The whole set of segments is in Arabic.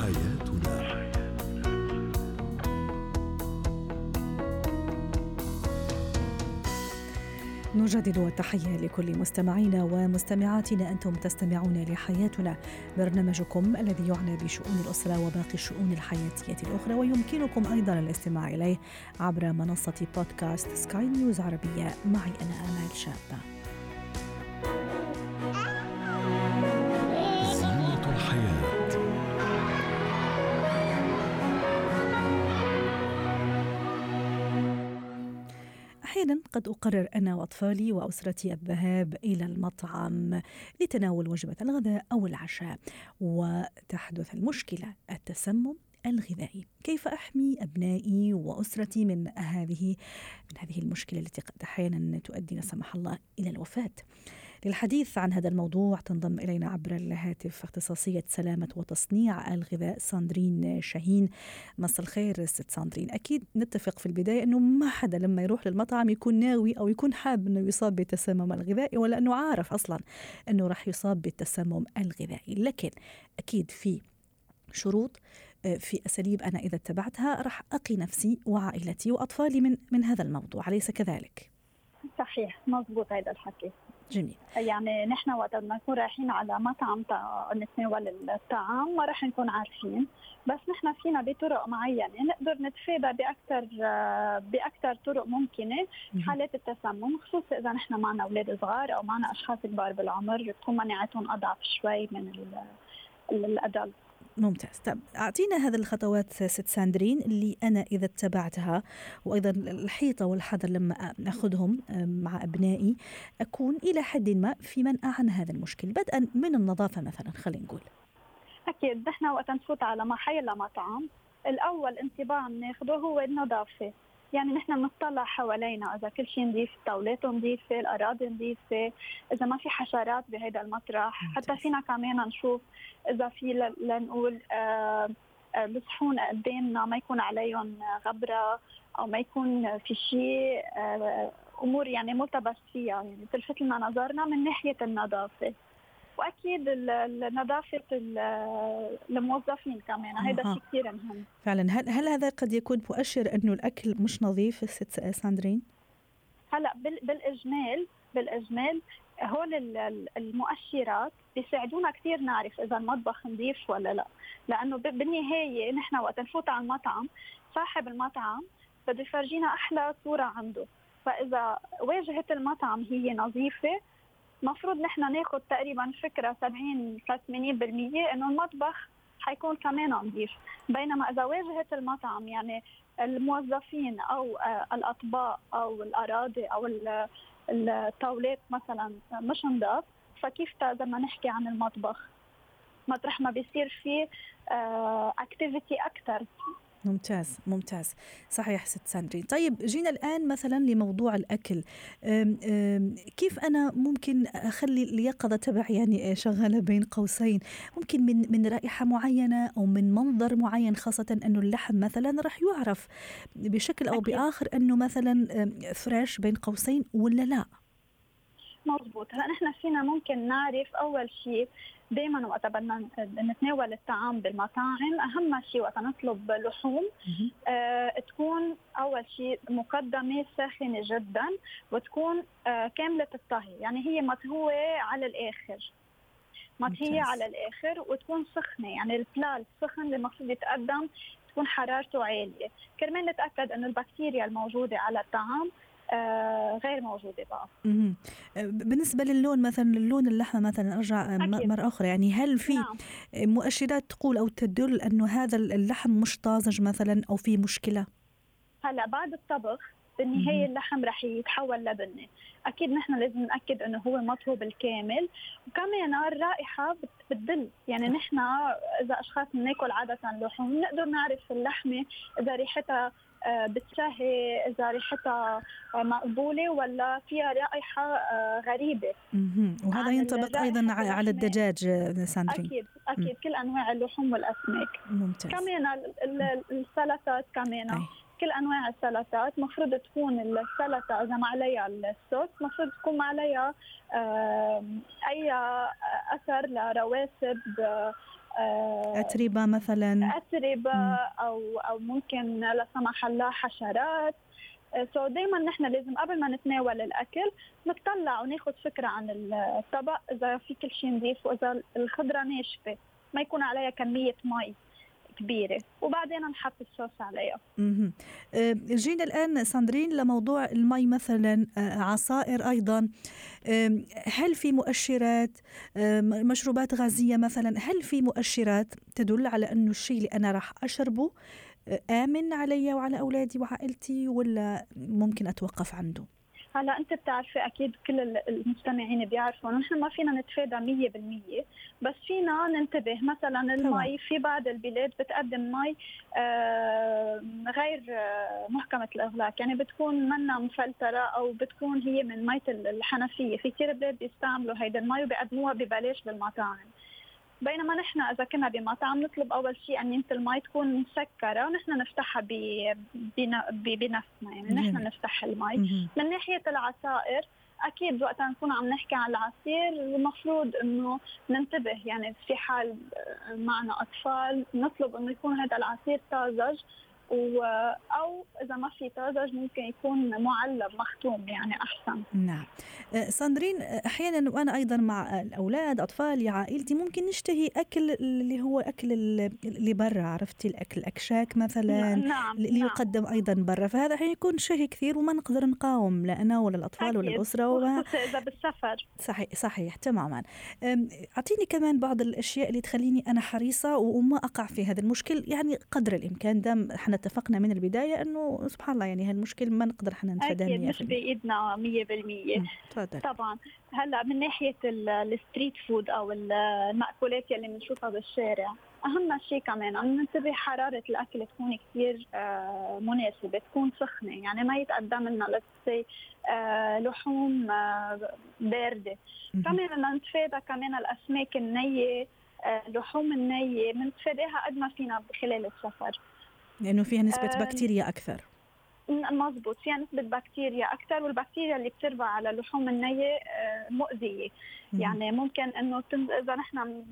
حياتنا. نجدد التحية لكل مستمعينا ومستمعاتنا. أنتم تستمعون لحياتنا برنامجكم الذي يعنى بشؤون الأسرة وباقي الشؤون الحياتية الأخرى ويمكنكم أيضا الاستماع إليه عبر منصة بودكاست سكاي نيوز عربية معي أنا آمال شابة. أحيانا قد أقرر أنا وأطفالي وأسرتي الذهاب إلى المطعم لتناول وجبة الغداء أو العشاء. وتحدث المشكلة التسمم الغذائي. كيف أحمي أبنائي وأسرتي من هذه من هذه المشكلة التي قد أحيانا تؤدي لا سمح الله إلى الوفاة؟ للحديث عن هذا الموضوع تنضم إلينا عبر الهاتف اختصاصية سلامة وتصنيع الغذاء ساندرين شاهين. مساء الخير ست ساندرين. أكيد نتفق في البداية أنه ما حدا لما يروح للمطعم يكون ناوي أو يكون حاب أنه يصاب بالتسمم الغذائي ولا أنه عارف أصلا أنه راح يصاب بالتسمم الغذائي. لكن أكيد في شروط آه، في أساليب أنا إذا اتبعتها راح أقي نفسي وعائلتي وأطفالي من من هذا الموضوع. أليس كذلك؟ صحيح مضبوط هذا الحكي جميل. يعني نحن وقت بدنا نكون رايحين على مطعم نتناول الطعام ما راح نكون عارفين. بس نحن فينا بطرق معينة. نقدر نتفادى باكثر باكثر طرق ممكنة حالات التسمم خصوصا إذا نحن معنا أولاد صغار أو معنا أشخاص كبار بالعمر تكون مناعتهم أضعف شوي من الأدلت. ممتاز. طب أعطينا هذه الخطوات ست ساندرين اللي أنا إذا اتبعتها وأيضا الحيطة والحذر لما نأخذهم مع أبنائي أكون إلى حد ما في منأى عن هذا المشكل. بدءا من النظافة مثلا خلينا نقول. أكيد. نحن وقت نفوت على محل مطعم الأول انطباع بناخذه هو النظافة. يعني نحن بنطلع حوالينا. إذا كل شيء نظيف الطاولات نظيفه الأراضي نظيفه إذا ما في حشرات بهذا المطرح. حتى فينا كمان نشوف إذا في لنقول آه الصحون آه، قدامنا ما يكون عليهم غبرة أو ما يكون في شيء آه أمور يعني ملتبس فيها. يعني تلفت لنا نظرنا من ناحية النظافة. وأكيد نظافة الموظفين كمان. هذا شيء كثير مهم. فعلا. هل هل هذا قد يكون مؤشر إنه الأكل مش نظيف ست ساندرين؟ هلأ بالاجمال بالإجمال هول المؤشرات بيساعدونا كثير نعرف إذا المطبخ نظيف ولا لا. لأنه بالنهاية نحن وقت نفوت على المطعم صاحب المطعم بده يفرجينا أحلى صورة عنده. فإذا واجهة المطعم هي نظيفة المفروض نحن ناخذ تقريبا فكرة 70 80% إنه المطبخ حيكون كمان نظيف. بينما إذا واجهه المطعم يعني الموظفين أو آه، الاطباق أو الأراضي أو الطاولات مثلا مش نضاف فكيف بدنا نحكي عن المطبخ؟ مطرح ما بيصير في activity آه، أكثر ممتاز ممتاز. صحيح ست ساندرين. طيب جينا الآن مثلا لموضوع الأكل. أم أم كيف أنا ممكن أخلي اليقظة تبع يعني شغالة بين قوسين؟ ممكن من من رائحة معينة أو من منظر معين خاصة أنه اللحم مثلا راح يعرف بشكل أو بآخر أنه مثلا فريش بين قوسين ولا لا؟ مضبوط. هلا نحن فينا ممكن نعرف أول شيء دائما وقت بدنا نتناول الطعام بالمطاعم. أهم شيء وقت نطلب لحوم آه تكون أول شيء مقدمة ساخنة جدا وتكون آه كاملة الطهي. يعني هي مطهوة على الآخر. مطهية على الآخر وتكون سخنة. يعني البلال السخن اللي المفروض يتقدم تكون حرارته عالية. كرمال نتأكد إنه البكتيريا الموجودة على الطعام غير موجودة بقى. آه، بالنسبة للون مثلا اللون اللحمة مثلا أرجع أكيد. مرة أخرى يعني هل في نعم. مؤشرات تقول أو تدل انه هذا اللحم مش طازج مثلا أو في مشكلة؟ هلأ بعد الطبخ بالنهاية اللحم رح يتحول لبني أكيد نحن لازم نأكد إنه هو مطهو بالكامل وكمان الرائحة بتدل يعني نحن إذا أشخاص بناكل عادة لحوم نقدر نعرف اللحمة إذا ريحتها آه، بتشهي إذا ريحتها آه، مقبولة ولا فيها رائحة آه، غريبة. وهذا ينطبق أيضا على الدجاج ساندرين. أكيد أكيد. كل أنواع اللحوم والأسماك. ممتاز. كمان السلطات كمان. أي. كل أنواع السلطات مفروض تكون السلطة إذا ما عليها الصوص مفروض تكون ما عليها أي أثر لرواسب أتربة مثلا. أتربة أو أو ممكن لا سمح الله حشرات. so دائما نحن لازم قبل ما نتناول الأكل نطلع وناخذ فكرة عن الطبق إذا في كل شيء نظيف وإذا الخضرة ناشفة. ما يكون عليها كمية مي. كبيرة. وبعدين نحط الصوص عليها. أه، جينا الآن ساندرين لموضوع المي مثلا أه، عصائر أيضا. هل في مؤشرات مشروبات غازية مثلا هل في مؤشرات تدل على انه الشيء اللي أنا راح أشربه آمن علي وعلى أولادي وعائلتي ولا ممكن أتوقف عنده؟ هلا انت بتعرفي أكيد كل المستمعين بيعرفوا انه نحن ما فينا نتفادى 100% بس فينا ننتبه مثلا المي في بعض البلاد بتقدم مي آه، غير آه، محكمة الاغلاق يعني بتكون منا مفلترة أو بتكون هي من مية الحنفية في كثير بلاد بيستعملوا هيدي المي وبيقدموها ببلاش بالمطاعم. بينما نحن إذا كنا بمطعم نطلب أول شيء انينه المي تكون مسكرة ونحن نفتحها بنفسنا. يعني نحن نفتح المي من ناحية العصائر أكيد وقت نكون عم نحكي عن العصير المفروض إنه ننتبه. يعني في حال معنا أطفال نطلب إنه يكون هذا العصير طازج. أو إذا ما في طازج ممكن يكون معلب مختوم يعني أحسن. نعم. أه، ساندرين أحيانا وأنا أيضا مع الاولاد اطفالي عائلتي ممكن نشتهي أكل اللي هو أكل اللي برا عرفتي؟ الأكل الأكشاك مثلا نعم اللي نعم. يقدم أيضا برا. فهذا حيكون شهي كثير وما نقدر نقاوم لا أنا ولا الأطفال أكيد. ولا الاسره وما إذا بالسفر. صحيح صحيح تماما. أعطيني كمان بعض الأشياء اللي تخليني أنا حريصة وما أقع في هذا المشكل يعني قدر الإمكان دام إحنا اتفقنا من البداية إنه سبحان الله يعني هالمشكل ما نقدر إحنا نتفاداه أكيد مش بإيدنا 100% تفضل. طبعا. هلأ من ناحية ال street food أو المأكولات يلي بنشوفها بالشارع أهم شيء كمان عم ننتبه حرارة الأكل تكون كثير آه، مناسبة تكون سخنة. يعني ما يتقدم لنا let's say آه، لحوم آه، باردة. كمان نتفادى كمان الأسماك النية لحوم النية بنتفاداها قد ما فينا خلال السفر. لأنه فيها نسبة بكتيريا أكثر. مضبوط فيها نسبة بكتيريا أكثر والبكتيريا اللي بتربى على اللحوم النية آه، مؤذية. يعني ممكن إنه إذا نحن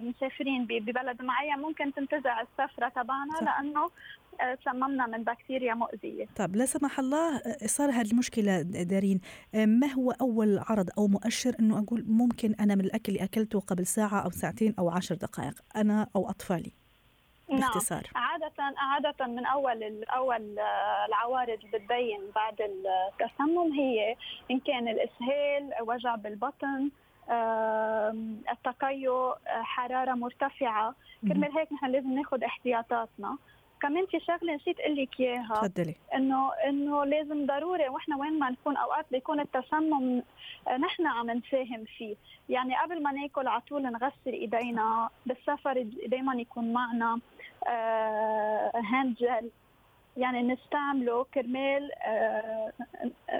مسافرين ببلد معين ممكن تنتزع السفرة تبعنا لأنه تسممنا آه، من بكتيريا مؤذية. طب لا سمح الله آه، صار هذه المشكلة دارين. ما هو أول عرض أو مؤشر أنه أقول ممكن أنا من الأكل اللي أكلته قبل ساعة أو ساعتين أو عشر دقائق أنا أو أطفالي؟ نعم. باختصار. نعم. عادة عادة من أول أول العوارض اللي بتبين بعد التسمم هي إن كان الإسهال وجع بالبطن التقيؤ حرارة مرتفعة. كرمال هيك نحن لازم ناخذ احتياطاتنا. كمان في شغلة نسيت أقول لك إياها. تفضلي. انه إنه لازم ضروري وإحنا وين ما نكون أوقات بيكون التسمم نحن عم نساهم فيه. يعني قبل ما ناكل على طول نغسل إيدينا بالسفر دائما يكون معنا. hand آه، جل يعني نستعمله كرمال آه،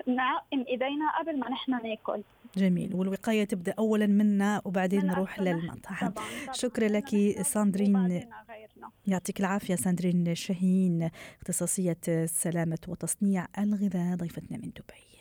نعقم إيدينا قبل ما نحن ناكل. جميل. والوقاية تبدأ اولا منا وبعدين نروح للمطعم. شكرا لك ساندرين. يعطيك العافية ساندرين شاهين اختصاصية سلامة وتصنيع الغذاء ضيفتنا من دبي.